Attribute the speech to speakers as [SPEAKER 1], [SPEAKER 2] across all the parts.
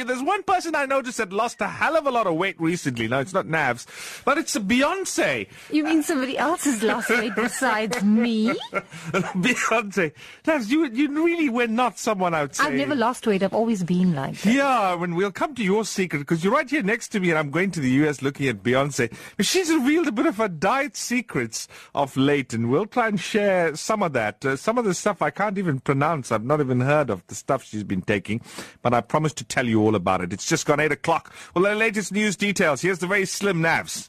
[SPEAKER 1] you, there's one person I noticed that lost a hell of a lot of weight recently. No, it's not Navs, but it's Beyonce.
[SPEAKER 2] You mean somebody else has lost weight besides me?
[SPEAKER 1] Beyonce. Navs, you, you really were not someone I would say.
[SPEAKER 2] I've never lost weight. I've always been like that.
[SPEAKER 1] Yeah, when we'll come to your secret, because you're right here next to me and I'm going to the US looking at Beyonce. She's revealed a bit of her diet secrets of late and we'll try and share some of that. Uh, some of the stuff I can't even pronounce. I've not even heard of the stuff she's been taking, but I promise to tell you all about it. It's just gone 8 o'clock. Well, the latest news details. Here's the very slim Navs.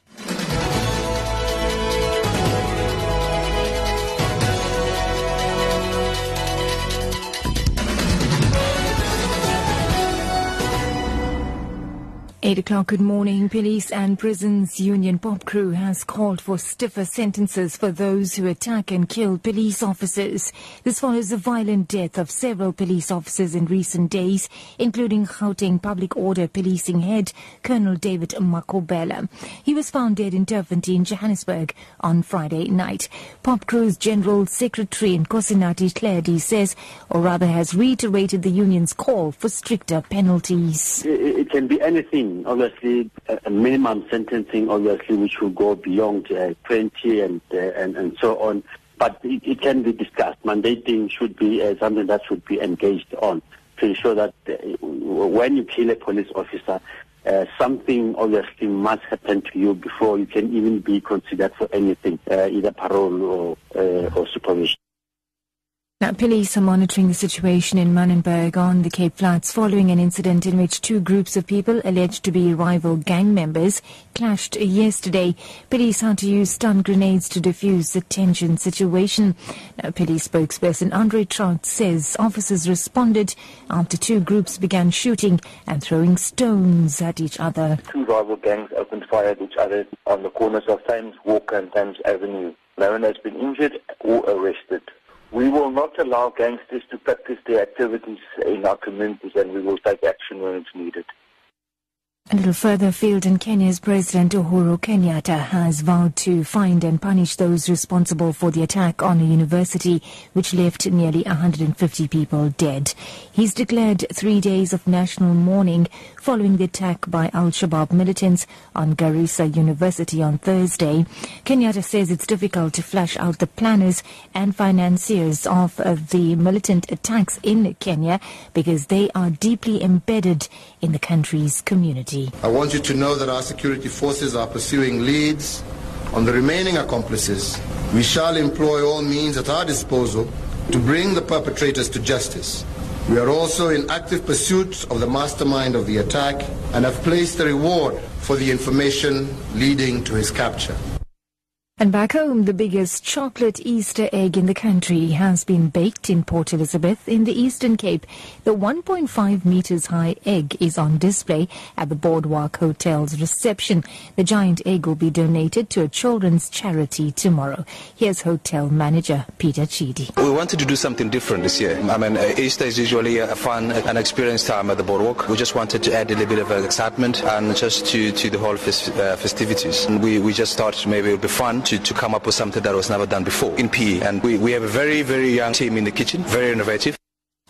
[SPEAKER 2] 8 o'clock, good morning. Police and Prisons Union Popcru has called for stiffer sentences for those who attack and kill police officers. This follows the violent death of several police officers in recent days, including Gauteng Public Order Policing Head Colonel David Makobela. He was found dead in Turffontein, Johannesburg on Friday night. Popcru's General Secretary Nkosinathi Theledi says, or rather has reiterated the union's call for stricter penalties.
[SPEAKER 3] It can be anything obviously, a minimum sentencing, obviously, which will go beyond uh, 20 and, uh, and and so on. But it, it, can be discussed. Mandating should be uh, something that should be engaged on to ensure that uh, when you kill a police officer, uh, something obviously must happen to you before you can even be considered for anything, uh, either parole or, or supervision.
[SPEAKER 2] Now, police are monitoring the situation in Manenberg on the Cape Flats following an incident in which two groups of people alleged to be rival gang members clashed yesterday. Police had to use stun grenades to defuse the tension situation. Now, police spokesperson Andre Traut says officers responded after two groups began shooting and throwing stones at each other.
[SPEAKER 4] Two rival gangs opened fire at each other on the corners of Thames Walker and Thames Avenue. No one has been injured or arrested. We will not allow gangsters to practice their activities in our communities and we will take action when it's needed.
[SPEAKER 2] A little further afield in Kenya's President Uhuru Kenyatta has vowed to find and punish those responsible for the attack on a university which left nearly 150 people dead. He's declared three days of national mourning following the attack by Al-Shabaab militants on Garissa University on Thursday. Kenyatta says it's difficult to flash out the planners and financiers of the militant attacks in Kenya because they are deeply embedded in the country's community.
[SPEAKER 5] I want you to know that our security forces are pursuing leads on the remaining accomplices. We shall employ all means at our disposal to bring the perpetrators to justice. We are also in active pursuit of the mastermind of the attack and have placed a reward for the information leading to his capture.
[SPEAKER 2] And back home, the biggest chocolate Easter egg in the country has been baked in Port Elizabeth in the Eastern Cape. The 1.5 meters high egg is on display at the Boardwalk Hotel's reception. The giant egg will be donated to a children's charity tomorrow. Here's hotel manager Peter Chidi.
[SPEAKER 6] We wanted to do something different this year. I mean, uh, Easter is usually a fun and experience time at the Boardwalk. We just wanted to add a little bit of excitement and just to, to the whole uh, festivities. And we, we just thought maybe it would be fun to, to come up with something that was never done before in PE. And we, we have a very, very young team in the kitchen, very innovative.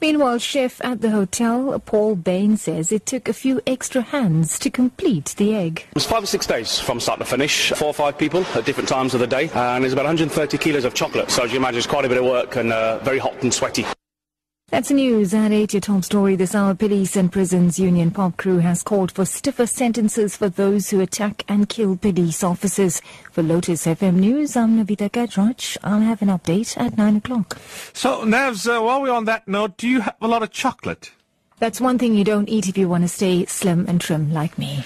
[SPEAKER 2] Meanwhile, chef at the hotel, Paul Bain, says it took a few extra hands to complete the egg.
[SPEAKER 7] It was five or six days from start to finish, four or five people at different times of the day, and there's about 130 kilos of chocolate. So as you imagine, it's quite a bit of work and uh, very hot and sweaty.
[SPEAKER 2] That's news at 8, your top story this hour. Police and Prisons Union Popcru has called for stiffer sentences for those who attack and kill police officers. For Lotus FM News, I'm Navitha Gajraj. I'll have an update at 9 o'clock.
[SPEAKER 1] So, Navs, uh, while we're on that note, do you have a lot of chocolate?
[SPEAKER 2] That's one thing you don't eat if you want to stay slim and trim like me.